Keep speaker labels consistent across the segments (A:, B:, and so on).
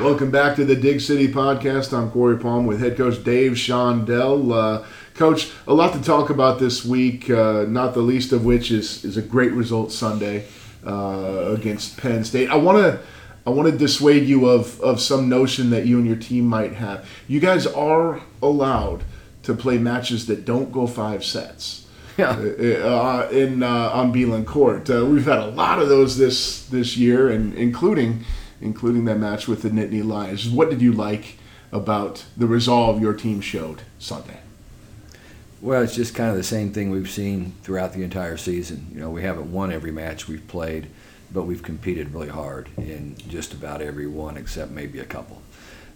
A: Welcome back to the Dig City podcast. I'm Cory Palm with head coach Dave Shondell. Uh, coach, a lot to talk about this week, uh, not the least of which is, is a great result Sunday uh, against Penn State. I want to I want to dissuade you of, of some notion that you and your team might have. You guys are allowed to play matches that don't go five sets.
B: Yeah.
A: Uh, in uh, on Beeland Court, uh, we've had a lot of those this this year, and including including that match with the Nittany Lions. What did you like about the resolve your team showed Sunday?
B: Well, it's just kind of the same thing we've seen throughout the entire season. You know, we haven't won every match we've played, but we've competed really hard in just about every one except maybe a couple.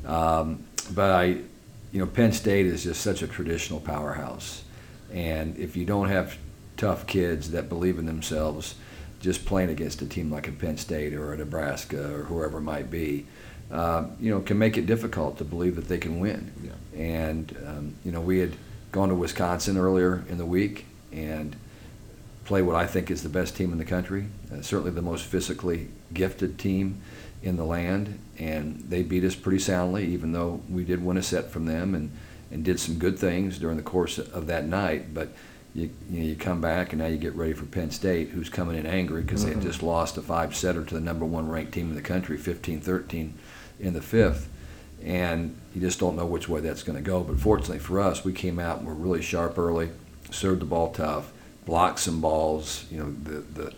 B: Um, but I, you know, Penn State is just such a traditional powerhouse, and if you don't have tough kids that believe in themselves, just playing against a team like a Penn State or a Nebraska or whoever it might be, uh, you know, can make it difficult to believe that they can win.
A: Yeah.
B: And um, you know, we had gone to Wisconsin earlier in the week and play what I think is the best team in the country, uh, certainly the most physically gifted team in the land, and they beat us pretty soundly, even though we did win a set from them and, and did some good things during the course of that night. But you, you, know, you come back and now you get ready for Penn State, who's coming in angry because mm-hmm. they had mm-hmm. just lost a five setter to the number one ranked team in the country, 15 13 in the fifth. And you just don't know which way that's going to go. But fortunately for us, we came out and were really sharp early, served the ball tough, blocked some balls. You know, the, the,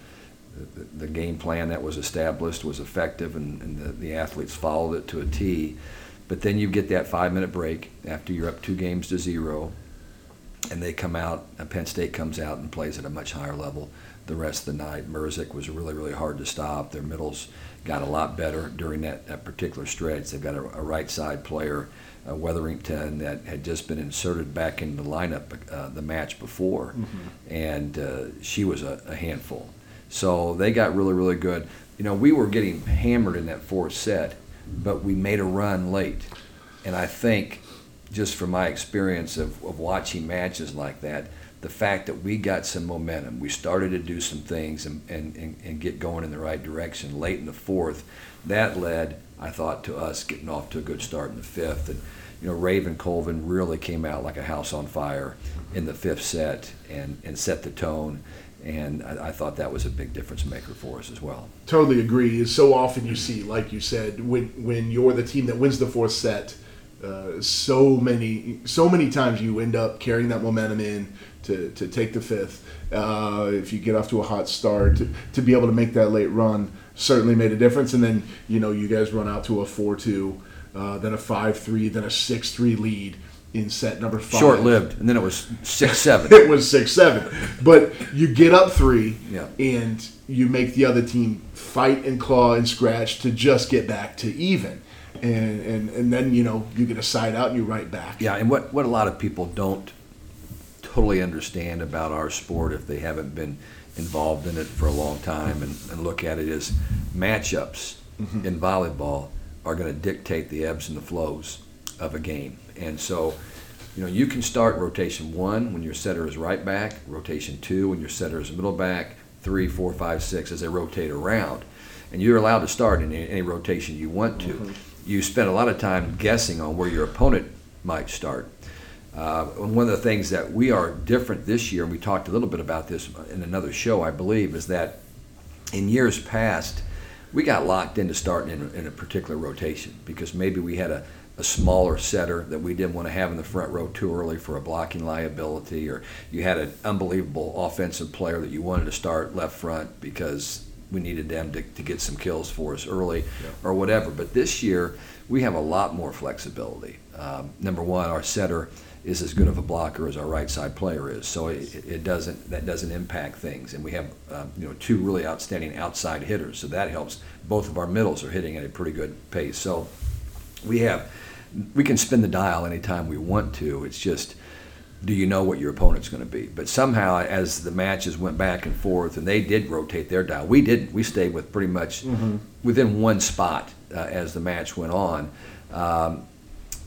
B: the, the game plan that was established was effective, and, and the, the athletes followed it to a T. But then you get that five minute break after you're up two games to zero and they come out. Penn State comes out and plays at a much higher level the rest of the night. Mruzik was really, really hard to stop. Their middles got a lot better during that, that particular stretch. They've got a, a right side player, uh, Wetherington, that had just been inserted back in the lineup uh, the match before, mm-hmm. and uh, she was a, a handful. So they got really, really good. You know, we were getting hammered in that fourth set, but we made a run late. And I think just from my experience of, of watching matches like that, the fact that we got some momentum, we started to do some things and, and, and, and, get going in the right direction late in the fourth, that led, I thought, to us getting off to a good start in the fifth. And, you know, Raven Colvin really came out like a house on fire in the fifth set and, and set the tone. And I, I thought that was a big difference maker for us as well.
A: Totally agree. So often you see, like you said, when, when you're the team that wins the fourth set – uh, so many so many times you end up carrying that momentum in to, to take the fifth. Uh, if you get off to a hot start, to, to be able to make that late run certainly made a difference. And then you know you guys run out to a four two, uh, then a five three, then a six three lead in set number five.
B: Short lived, and then it was six seven.
A: it was six seven, but you get up three, yeah. and you make the other team fight and claw and scratch to just get back to even and, and, and then you know you get a side out and you write back.
B: Yeah, and what, what a lot of people don't totally understand about our sport if they haven't been involved in it for a long time and, and look at it as matchups mm-hmm. in volleyball are going to dictate the ebbs and the flows of a game. And so, you know, you can start rotation one when your setter is right back, rotation two when your setter is middle back, three, four, five, six as they rotate around. And you're allowed to start in any, any rotation you want to. Mm-hmm you spend a lot of time guessing on where your opponent might start. Uh, one of the things that we are different this year, and we talked a little bit about this in another show, I believe, is that in years past, we got locked into starting in, in a particular rotation because maybe we had a, a smaller setter that we didn't want to have in the front row too early for a blocking liability, or you had an unbelievable offensive player that you wanted to start left front because we needed them to, to get some kills for us early yeah. or whatever. But this year, we have a lot more flexibility. Um, number one, our setter is as good of a blocker as our right side player is, so it, it doesn't that doesn't impact things. And we have um, you know two really outstanding outside hitters, so that helps. Both of our middles are hitting at a pretty good pace, so we have we can spin the dial anytime we want to. It's just do you know what your opponent's going to be? But somehow, as the matches went back and forth, and they did rotate their dial, we did. We stayed with pretty much mm-hmm. within one spot uh, as the match went on. Um,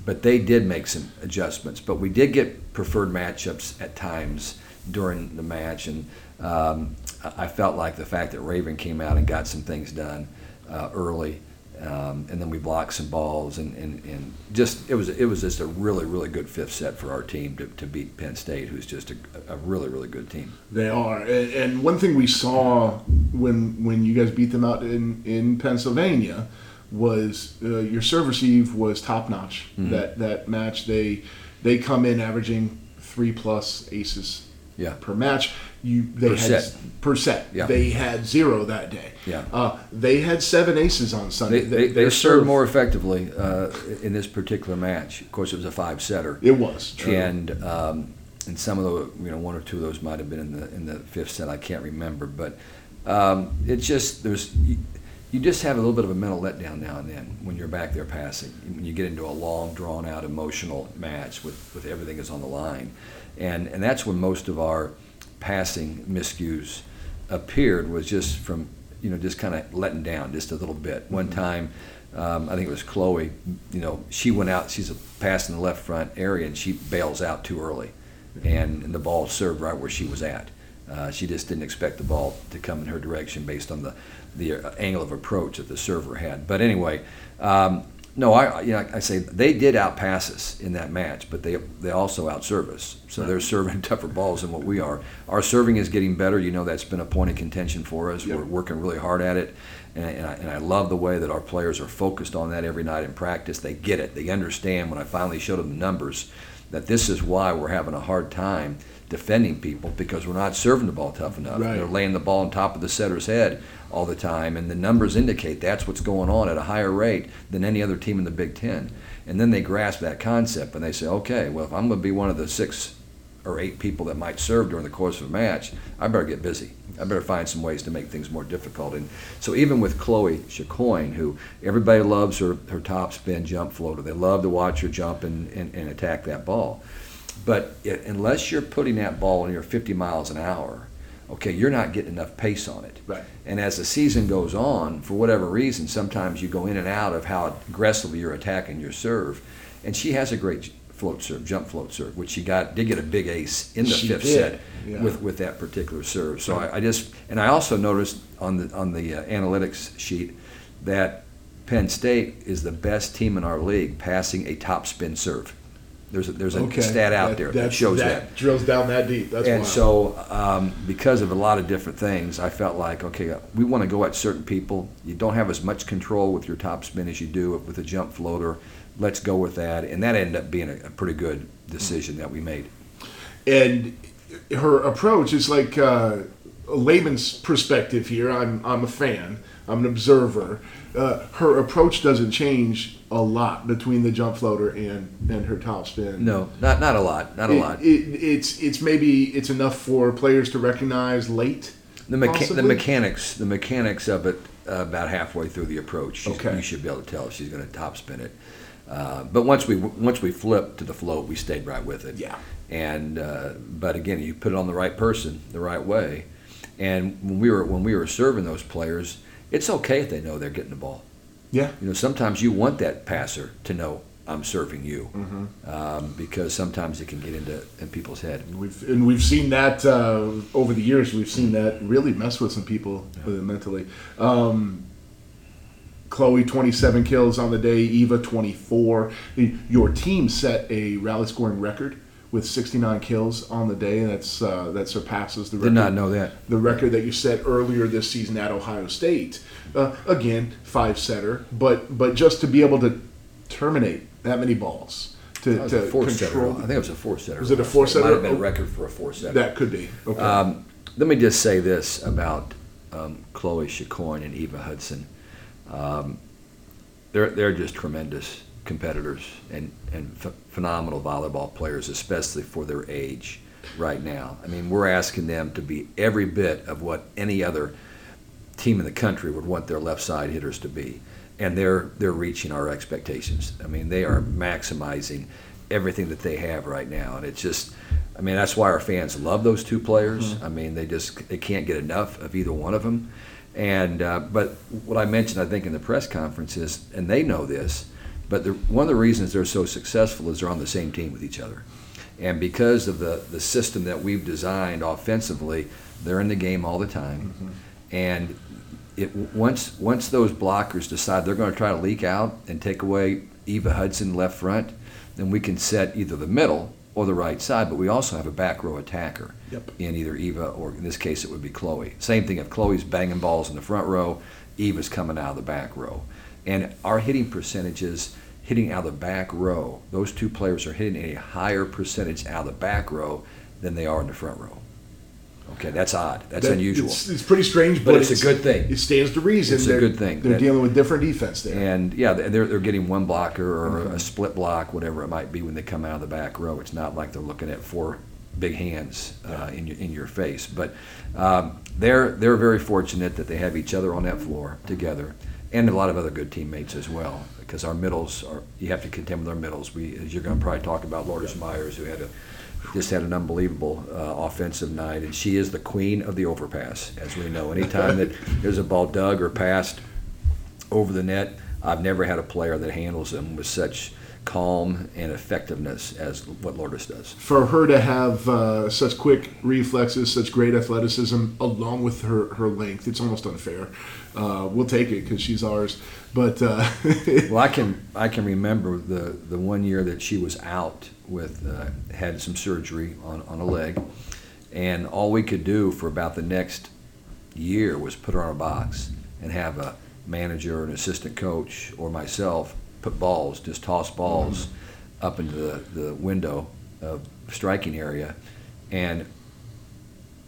B: but they did make some adjustments. But we did get preferred matchups at times during the match, and um, I felt like the fact that Raven came out and got some things done uh, early Um, and then we blocked some balls, and, and, and just it was it was just a really really good fifth set for our team to, to beat Penn State, who's just a, a really really good team.
A: They are, and, and one thing we saw when when you guys beat them out in in Pennsylvania was uh, your serve receive was top notch.
B: Mhm.
A: That that match they they come in averaging three plus aces
B: Yeah.
A: per match. You they
B: Per
A: had
B: set.
A: per set.
B: Yeah.
A: They had zero that day.
B: Yeah.
A: Uh, they had seven aces on Sunday.
B: They, they, they served
A: serve-
B: more effectively uh, in this particular match. Of course, it was a five setter.
A: It was true.
B: and um, and some of the you know, one or two of those might have been in the in the fifth set. I can't remember, but um, it's just there's you, just have a little bit of a mental letdown now and then when you're back there passing. When you get into a long, drawn out, emotional match with with everything is on the line, and and that's when most of our passing miscues appeared was just from you know just kind of letting down just a little bit. One time. Um, I think it was Chloe. You know, she went out. She's a pass in the left front area, and she bails out too early, and, and the ball served right where she was at. Uh, she just didn't expect the ball to come in her direction based on the the uh, angle of approach that the server had. But anyway, um, no, I you know I say they did outpass us in that match, but they they also outserve us. So they're serving tougher balls than what we are. Our serving is getting better. You know that's been a point of contention for us.
A: Yep.
B: We're working really hard at it, and, and, I, and I love the way that our players are focused on that every night in practice. They get it. They understand when I finally showed them the numbers that this is why we're having a hard time defending people because we're not serving the ball tough enough.
A: Right.
B: They're laying the ball on top of the setter's head all the time, and the numbers indicate that's what's going on at a higher rate than any other team in the Big Ten. And then they grasp that concept and they say, okay, well, if I'm going to be one of the six or eight people that might serve during the course of a match, I better get busy. I better find some ways to make things more difficult. And so even with Chloe Chicoine, who everybody loves her, her top spin jump floater, they love to watch her jump and, and, and attack that ball. But it, unless you're putting that ball near 50 miles an hour, okay, you're not getting enough pace on it.
A: Right.
B: And as the season goes on, for whatever reason, sometimes you go in and out of how aggressively you're attacking your serve. And she has a great float serve, jump float serve, which she got did get a big ace in the
A: She
B: fifth
A: did,
B: set
A: yeah.
B: with with that particular serve. So I, I just and I also noticed on the on the uh, analytics sheet that Penn State is the best team in our league passing a top spin serve. There's a, there's a
A: okay.
B: stat out there that shows that.
A: drills down that deep. That's
B: And
A: wild.
B: so, um, because of a lot of different things, I felt like, okay, we want to go at certain people. You don't have as much control with your top spin as you do with a jump floater. Let's go with that. And that ended up being a, a pretty good decision that we made.
A: and her approach is like uh, a layman's perspective here. I'm I'm a fan. I'm an observer. Uh, her approach doesn't change a lot between the jump floater and and her top spin.
B: No, not not a lot, not a
A: It-
B: lot.
A: It, it's it's maybe it's enough for players to recognize late.
B: The, mecha- the mechanics, the mechanics of it, uh, about halfway through the approach,
A: Okay.
B: you should be able to tell if she's going to top spin it. Uh, but once we once we flipped to the float, we stayed right with it.
A: Yeah.
B: And uh, but again, you put it on the right person, the right way. And when we were when we were serving those players, it's okay if they know they're getting the ball.
A: Yeah.
B: You know, sometimes you want that passer to know I'm serving you,
A: Mm-hmm.
B: um, because sometimes it can get into in people's head.
A: We've and we've seen that uh, over the years. We've seen that really mess with some people it mentally. Um, Chloe, 27 kills on the day. Eva, 24. Your team set a rally scoring record with 69 kills on the day. That's uh, that surpasses the record.
B: Did not know that.
A: the record that you set earlier this season at Ohio State. Uh, again, five setter, but but just to be able to terminate that many balls to, to
B: four setter. I think it was a four setter.
A: Was it a four setter?
B: Might
A: setter?
B: have been a record for a four setter.
A: that could be okay.
B: Um, let me just say this about um, Chloe Chicoine and Eva Hudson. Um, they're they're just tremendous competitors and and ph- phenomenal volleyball players, especially for their age right now. I mean, we're asking them to be every bit of what any other team in the country would want their left side hitters to be, and they're they're reaching our expectations. I mean, they are maximizing everything that they have right now, and it's just. I mean, that's why our fans love those two players. I mean, they just they can't get enough of either one of them. And uh, but what I mentioned, I think, in the press conference is, and they know this, but the, one of the reasons they're so successful is they're on the same team with each other, and because of the the system that we've designed offensively, they're in the game all the time, and it once once those blockers decide they're going to try to leak out and take away Eva Hudson left front, then we can set either the middle or the right side. But we also have a back row attacker
A: Yep.
B: in either Eva or in this case it would be Chloe. Same thing if Chloe's banging balls in the front row, Eva's coming out of the back row, and our hitting percentages. Hitting out of the back row, those two players are hitting a higher percentage out of the back row than they are in the front row. Okay, that's odd. That's
A: That-
B: unusual.
A: It's, it's pretty strange,
B: But
A: but,
B: it's a good thing.
A: It stands to reason.
B: It's a good thing.
A: They're
B: That-
A: dealing with different defense there.
B: And yeah, they're, they're getting one blocker or a split block, whatever it might be, when they come out of the back row. It's not like they're looking at four big hands uh, in your in your face. But um, they're they're very fortunate that they have each other on that floor together, and a lot of other good teammates as well. Because our middles are you have to contend with our middles. We as you're going to probably talk about Lourdes Myers, who had a just had an unbelievable uh, offensive night, and she is the queen of the overpass, as we know. Anytime that there's a ball dug or passed over the net, I've never had a player that handles them with such calm and effectiveness as what Lourdes does.
A: For her to have uh, such quick reflexes, such great athleticism, along with her, her length, it's almost unfair. Uh, we'll take it because she's ours. But uh,
B: Well, I can I can remember the the one year that she was out with uh, had some surgery on on a leg, and all we could do for about the next year was put her on a box and have a manager, an assistant coach, or myself put balls, just toss balls up into the, the window of striking area, and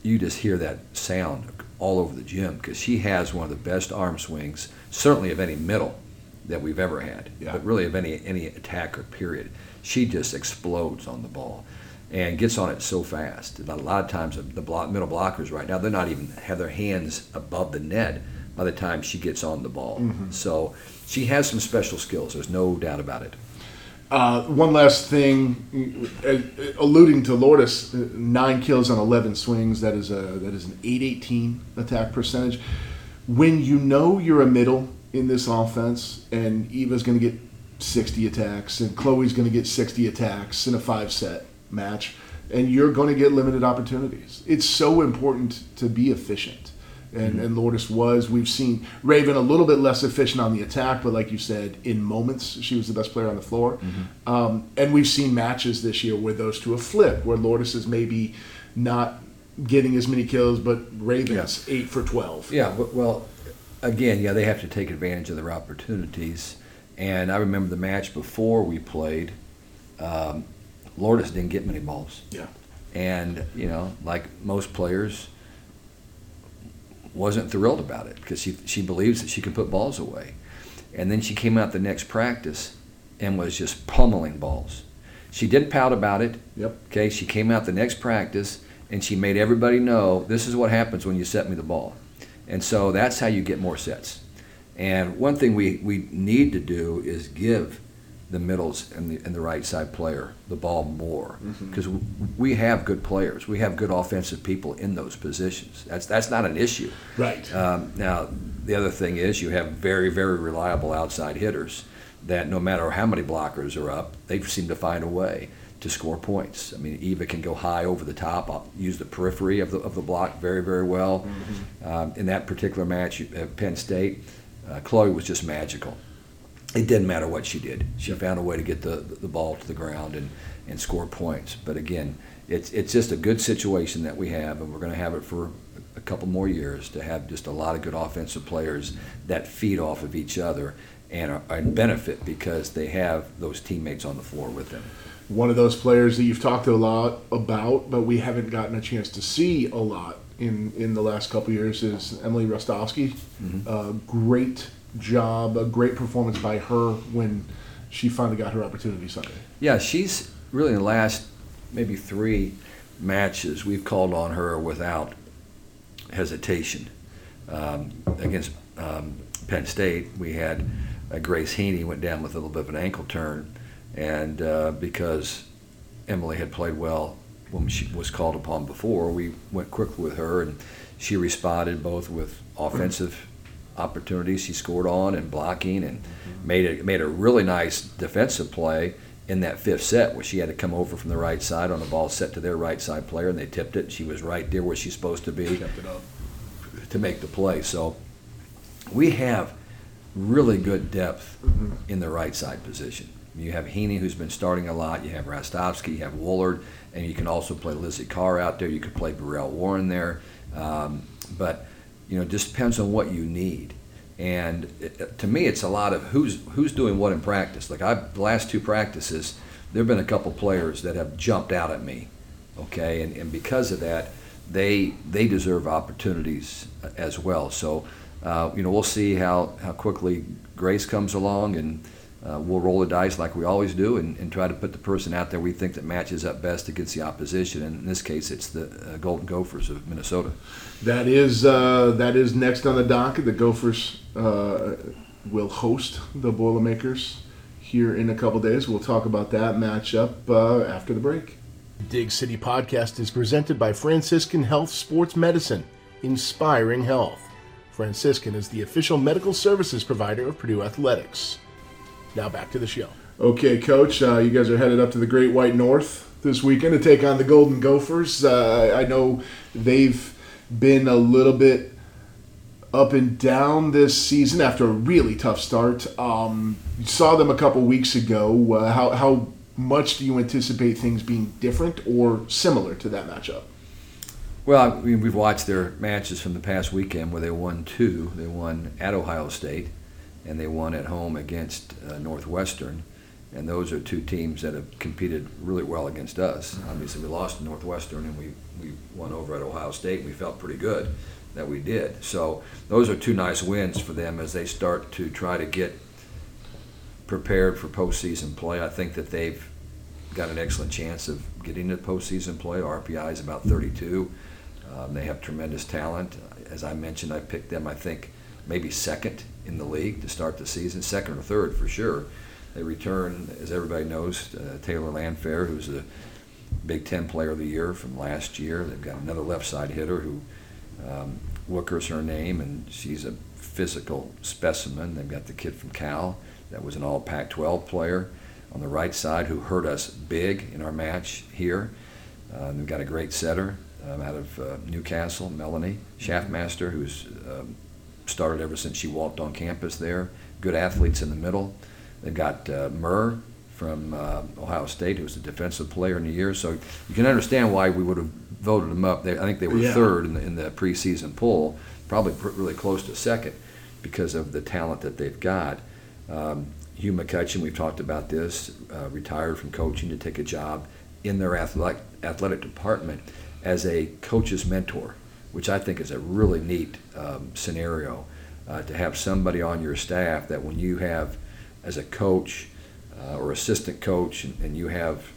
B: you just hear that sound all over the gym because she has one of the best arm swings, certainly of any middle that we've ever had,
A: Yeah.
B: but really of any any attacker. Period. She just explodes on the ball and gets on it so fast. A lot of times the block, middle blockers right now they're not even have their hands above the net by the time she gets on the ball.
A: Mhm.
B: So she has some special skills. There's no doubt about it.
A: uh, one last thing, uh, alluding to Lourdes, uh, nine kills on 11 swings. That is a that is an 818 attack percentage. When you know you're a middle in this offense, and Eva's going to get 60 attacks, and Chloe's going to get 60 attacks in a five set match, and you're going to get limited opportunities. It's so important to be efficient. And, and Lourdes was. We've seen Raven a little bit less efficient on the attack, but like you said, in moments, she was the best player on the floor. Um, and we've seen matches this year where those two have flipped, where Lourdes is maybe not getting as many kills, but Raven's eight for 12.
B: Yeah, well, again, yeah, they have to take advantage of their opportunities. And I remember the match before we played, um, Lourdes didn't get many balls.
A: Yeah.
B: And, you know, like most players, wasn't thrilled about it because she, she believes that she can put balls away. And then she came out the next practice and was just pummeling balls. She didn't pout about it.
A: Yep.
B: Okay, she came out the next practice and she made everybody know this is what happens when you set me the ball. And so that's how you get more sets. And one thing we, we need to do is give the middles and the, and the right side player the ball more because we have good players. We have good offensive people in those positions. That's, that's not an issue.
A: Right.
B: Um, now, the other thing is you have very, very reliable outside hitters that no matter how many blockers are up, they seem to find a way to score points. I mean, Eva can go high over the top, uh, use the periphery of the, of the block very, very well. Um, in that particular match at Penn State, uh, Chloe was just magical. It didn't matter what she did. She found a way to get the, the ball to the ground and, and score points. But again, it's, it's just a good situation that we have, and we're going to have it for a couple more years to have just a lot of good offensive players that feed off of each other and, are, and benefit because they have those teammates on the floor with them.
A: One of those players that you've talked a lot about, but we haven't gotten a chance to see a lot in, in the last couple years is Emily Rostovsky. Uh, great job, a great performance by her when she finally got her opportunity Sunday.
B: Yeah, she's really in the last maybe three matches we've called on her without hesitation. Um, against um, Penn State, we had uh, Grace Heaney went down with a little bit of an ankle turn, and uh, because Emily had played well when she was called upon before, we went quickly with her, and she responded both with offensive opportunities she scored on and blocking, and made a made a really nice defensive play in that fifth set where she had to come over from the right side on a ball set to their right side player, and they tipped it. She was right there where she's supposed to be
A: Kept it up.
B: to make the play. So we have really good depth in the right side position. You have Heaney, who's been starting a lot. You have Rastovsky, you have Woolard, and you can also play Lizzie Carr out there. You could play Burrell Warren there. Um, but, you know, it just depends on what you need. And it, to me, it's a lot of who's who's doing what in practice. Like I, the last two practices, there have been a couple players that have jumped out at me, okay, and, and because of that, they they deserve opportunities as well. So, uh, you know, we'll see how how quickly Grace comes along and uh, we'll roll the dice like we always do and, and, try to put the person out there we think that matches up best against the opposition. And in this case, it's the uh, Golden Gophers of Minnesota.
A: That is uh, that is next on the docket. The Gophers uh, will host the Boilermakers here in a couple days. We'll talk about that matchup uh, after the break. Dig City Podcast is presented by Franciscan Health Sports Medicine, inspiring health. Franciscan is the official medical services provider of Purdue Athletics. Now back to the show. Okay, Coach, uh, you guys are headed up to the Great White North this weekend to take on the Golden Gophers. Uh, I know they've been a little bit up and down this season after a really tough start. Um, you saw them a couple weeks ago. Uh, how, how much do you anticipate things being different or similar to that matchup?
B: Well, I mean, we've watched their matches from the past weekend where they won two. They won at Ohio State and they won at home against uh, Northwestern. And those are two teams that have competed really well against us. Obviously, we lost to Northwestern and we, we won over at Ohio State. We felt pretty good that we did. So those are two nice wins for them as they start to try to get prepared for postseason play. I think that they've got an excellent chance of getting to postseason play. RPI is about 32. Um, they have tremendous talent. As I mentioned, I picked them, I think, maybe second in the league to start the season, second or third for sure. They return, as everybody knows, uh, Taylor Landfair, who's a Big Ten Player of the Year from last year. They've got another left side hitter who um, Wucherer's her name, and she's a physical specimen. They've got the kid from Cal that was an All Pac-12 player on the right side who hurt us big in our match here. Uh, they've got a great setter um, out of uh, Newcastle, Melanie Shaffmaster, who's um, started ever since she walked on campus there. Good athletes in the middle. They've got uh, Murr from uh, Ohio State, who was a defensive player in the year. So you can understand why we would have voted them up. They, I think they were yeah. third in the, in the preseason poll, probably pr- really close to second because of the talent that they've got. Um, Hugh McCutcheon, we've talked about this, uh, retired from coaching to take a job in their athletic, athletic department as a coach's mentor which I think is a really neat um, scenario uh, to have somebody on your staff that when you have, as a coach uh, or assistant coach, and, and, you have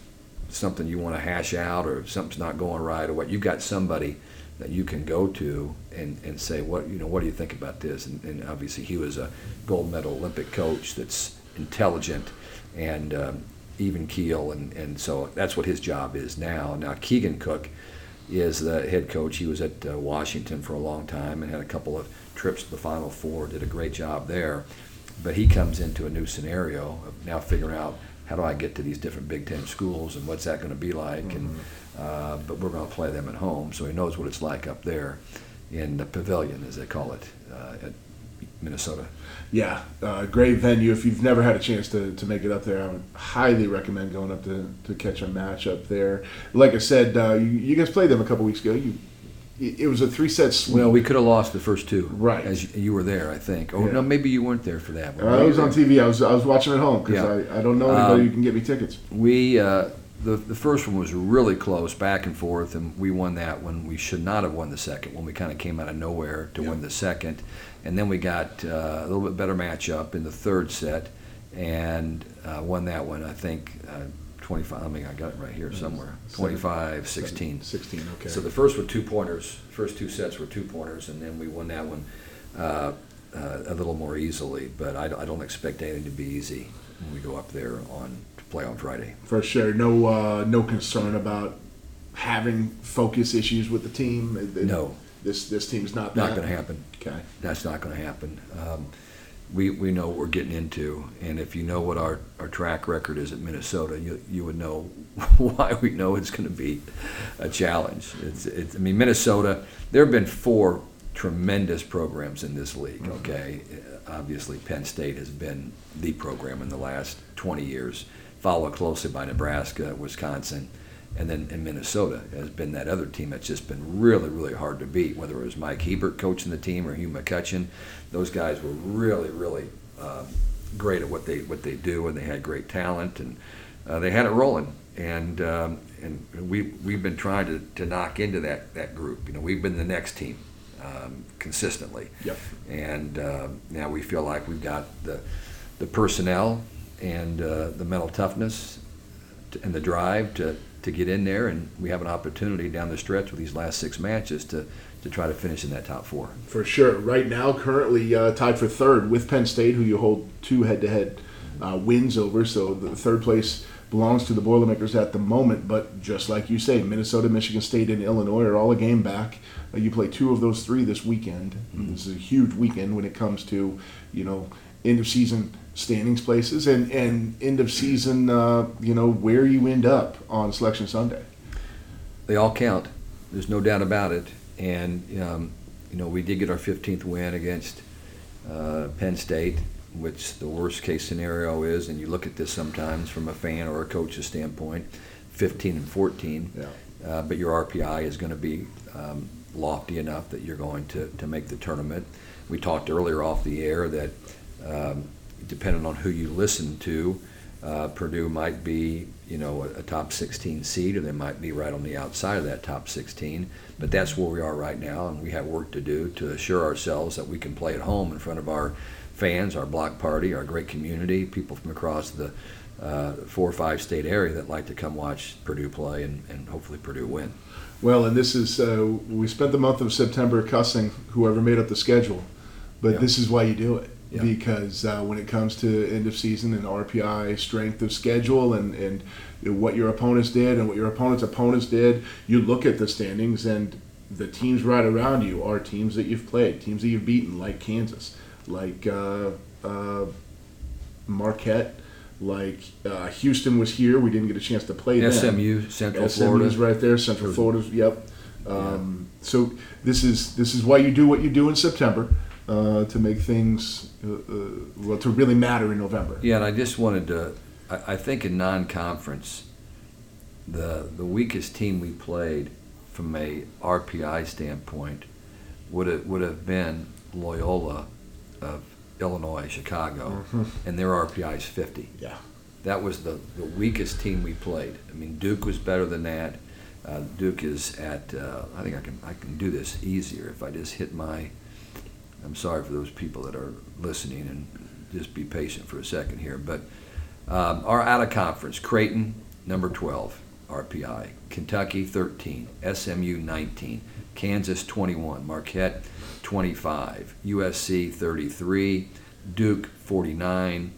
B: something you want to hash out or something's not going right or what, you've got somebody that you can go to and, and say, what you know, what do you think about this? And, and obviously, he was a gold medal Olympic coach that's intelligent and um, even keel, and, and so that's what his job is now. Now Keegan Cook is the head coach. He was at uh, Washington for a long time and had a couple of trips to the Final Four. Did a great job there, but he comes into a new scenario of now figuring out how do I get to these different Big Ten schools and what's that going to be like. Mm-hmm. And uh, but we're going to play them at home, so he knows what it's like up there in the pavilion, as they call it, uh, at Minnesota.
A: Yeah, uh, great venue. If you've never had a chance to, to make it up there, I would highly recommend going up to, to catch a match up there. Like I said, uh, you, you, guys played them a couple weeks ago. You it was a three set sweep.
B: Well, we could have lost the first two.
A: Right.
B: As you, were there, I think. Oh, yeah. no, maybe you weren't there for that.
A: Uh, I was on TV. I was, I was watching at home because yeah. I, I don't know anybody um, who can get me tickets.
B: We, uh, the, the first one was really close, back and forth, and we won that one. We should not have won the second one. We kind of came out of nowhere to win the second. And then we got uh, a little bit better matchup in the third set and uh, won that one, I think, 25. I mean, I got it right here somewhere. 25 16.
A: 16, okay.
B: So the first were two pointers. First two sets were two pointers, and then we won that one uh, uh, a little more easily. But I, I don't expect anything to be easy when we go up there on to play on Friday.
A: For sure. No, uh, no concern about having focus issues with the team.
B: No
A: this this team's not
B: not going to happen.
A: Okay,
B: that's not going to happen. Um, we, we know what we're getting into, and if you know what our, our track record is at Minnesota, you, you would know why we know it's going to be a challenge. It's, it's, I mean, Minnesota, there have been four tremendous programs in this league. Okay, uh, obviously Penn State has been the program in the last 20 years, followed closely by Nebraska, Wisconsin, and then in Minnesota has been that other team that's just been really, really hard to beat. Whether it was Mike Hebert coaching the team or Hugh McCutcheon, those guys were really, really um, great at what they what they do, and they had great talent, and uh, they had it rolling. And um, and we we've been trying to, to knock into that that group. You know, we've been the next team um, consistently.
A: Yep.
B: And uh, now we feel like we've got the the personnel and uh, the mental toughness to, and the drive to to get in there, and we have an opportunity down the stretch with these last six matches to to try to finish in that top four.
A: For sure. Right now, currently uh, tied for third with Penn State, who you hold two head-to-head uh, wins over. So the third place belongs to the Boilermakers at the moment. But just like you say, Minnesota, Michigan State, and Illinois are all a game back. Uh, you play two of those three this weekend. Mm-hmm. This is a huge weekend when it comes to you know end of season standings places and and end of season uh, you know where you end up on Selection Sunday.
B: They all count. There's no doubt about it. And um, you know we did get our 15th win against uh, Penn State which the worst case scenario is, and you look at this sometimes from a fan or a coach's standpoint, 15 and 14.
A: Yeah.
B: Uh, but your RPI is going to be um, lofty enough that you're going to, to make the tournament. We talked earlier off the air that um, depending on who you listen to, uh, Purdue might be, you know, a, a, top 16 seed, or they might be right on the outside of that top 16. But that's where we are right now, and we have work to do to assure ourselves that we can play at home in front of our fans, our block party, our great community, people from across the uh, four or five state area that like to come watch Purdue play and, and hopefully Purdue win.
A: Well, and this is, uh, we spent the month of September cussing whoever made up the schedule, but yeah. this is why you do it. Yeah. Because uh, when it comes to end of season and RPI strength of schedule and, and what your opponents did and what your opponent's opponents did, you look at the standings and the teams right around you are teams that you've played, teams that you've beaten, like Kansas like uh, uh, Marquette, like uh, Houston was here. We didn't get a chance to play them.
B: SMU, Central
A: SMU
B: Florida.
A: is right there. Central Florida. Yep. Um, yeah. So this is this is why you do what you do in September uh, to make things uh, uh, well to really matter in November.
B: Yeah, and I just wanted to. I, I think in non-conference, the the weakest team we played from a RPI standpoint would have would have been Loyola of Illinois, Chicago, mm-hmm. and their RPI is 50.
A: Yeah.
B: That was the, the weakest team we played. I mean, Duke was better than that. Uh, Duke is at. Uh, I think I can I can do this easier if I just hit my. I'm sorry for those people that are listening and just be patient for a second here. But um, our out of conference, Creighton number 12 RPI, Kentucky 13, SMU 19, Kansas 21, Marquette 25, USC 33, Duke 49,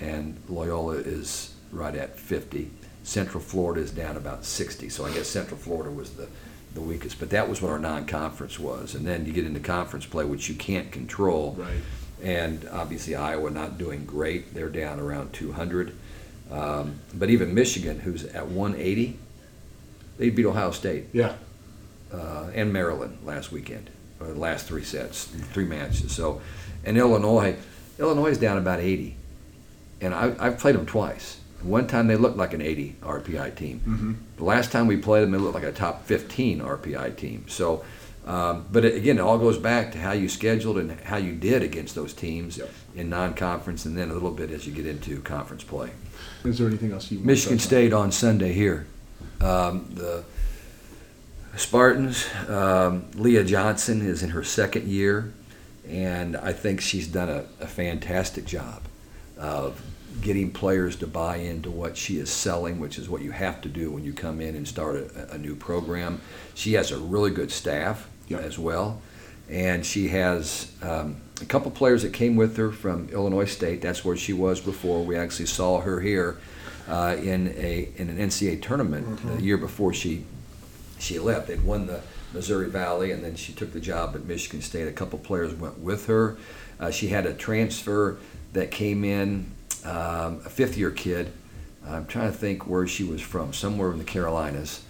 B: and Loyola is right at 50. Central Florida is down about 60, so I guess Central Florida was the, the weakest. But that was what our non-conference was, and then you get into conference play, which you can't control.
A: Right.
B: And obviously Iowa not doing great; they're down around 200. Um, but even Michigan, who's at 180, they beat Ohio State.
A: Yeah.
B: Uh, and Maryland last weekend or the last three sets, three matches. So, and Illinois, Illinois is down about 80, and I, I've played them twice. One time they looked like an 80 RPI team.
A: Mm-hmm.
B: The last time we played them, they looked like a top 15 RPI team. So, um, but it, again, it all goes back to how you scheduled and how you did against those teams
A: yep.
B: in non-conference, and then a little bit as you get into conference play.
A: Is there anything else you?
B: Michigan State on Sunday here. Um, the Spartans, um, Leah Johnson is in her second year, and I think she's done a, a fantastic job of getting players to buy into what she is selling, which is what you have to do when you come in and start a, a new program. She has a really good staff
A: yep.
B: as well, and she has um, a couple players that came with her from Illinois State. That's where she was before. We actually saw her here uh, in a in an NCAA tournament mm-hmm. the year before she she left. They'd won the Missouri Valley, and then she took the job at Michigan State. A couple players went with her. Uh, she had a transfer that came in, um, a fifth year kid. I'm trying to think where she was from, somewhere in the Carolinas.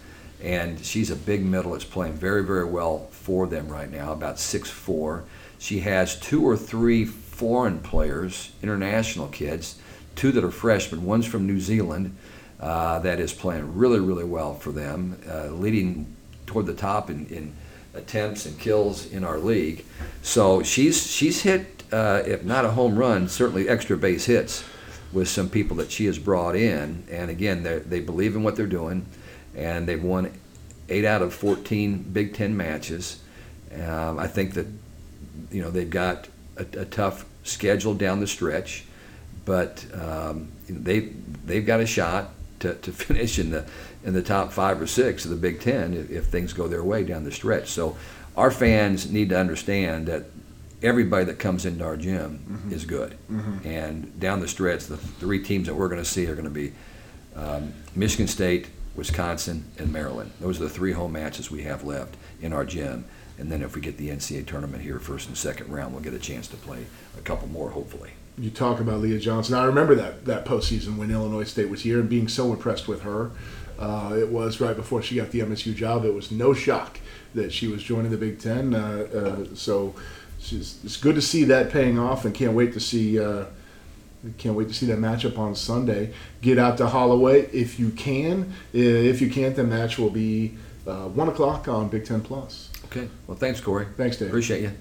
B: and she's a big middle that's playing very, very well for them right now, about six four. She has two or three foreign players, international kids, two that are freshmen. One's from New Zealand uh, that is playing really, really well for them, uh, leading toward the top in, in attempts and kills in our league. So she's she's hit, uh, if not a home run, certainly extra base hits with some people that she has brought in. And again, they believe in what they're doing, and they've won eight out of 14 Big Ten matches. Um, I think that you know they've got a, a tough schedule down the stretch, but um, they they've got a shot to, to finish in the in the top five or six of the Big Ten if, if things go their way down the stretch. So our fans need to understand that everybody that comes into our gym
A: Mm-hmm.
B: is good, and down the stretch, the three teams that we're going to see are going to be um, Michigan State, Wisconsin, and Maryland. Those are the three home matches we have left in our gym. And then if we get the NCAA tournament here, first and second round, we'll get a chance to play a couple more, hopefully.
A: You talk about Leah Johnson. I remember that that postseason when Illinois State was here and being so impressed with her. Uh, it was right before she got the MSU job. It was no shock that she was joining the Big Ten. Uh, uh, so it's good to see that paying off, and can't wait to see. Uh, can't wait to see that matchup on Sunday. Get out to Holloway if you can. If you can't, the match will be uh, one o'clock on Big Ten Plus.
B: Okay. Well, thanks, Cory.
A: Thanks, Dave.
B: Appreciate you.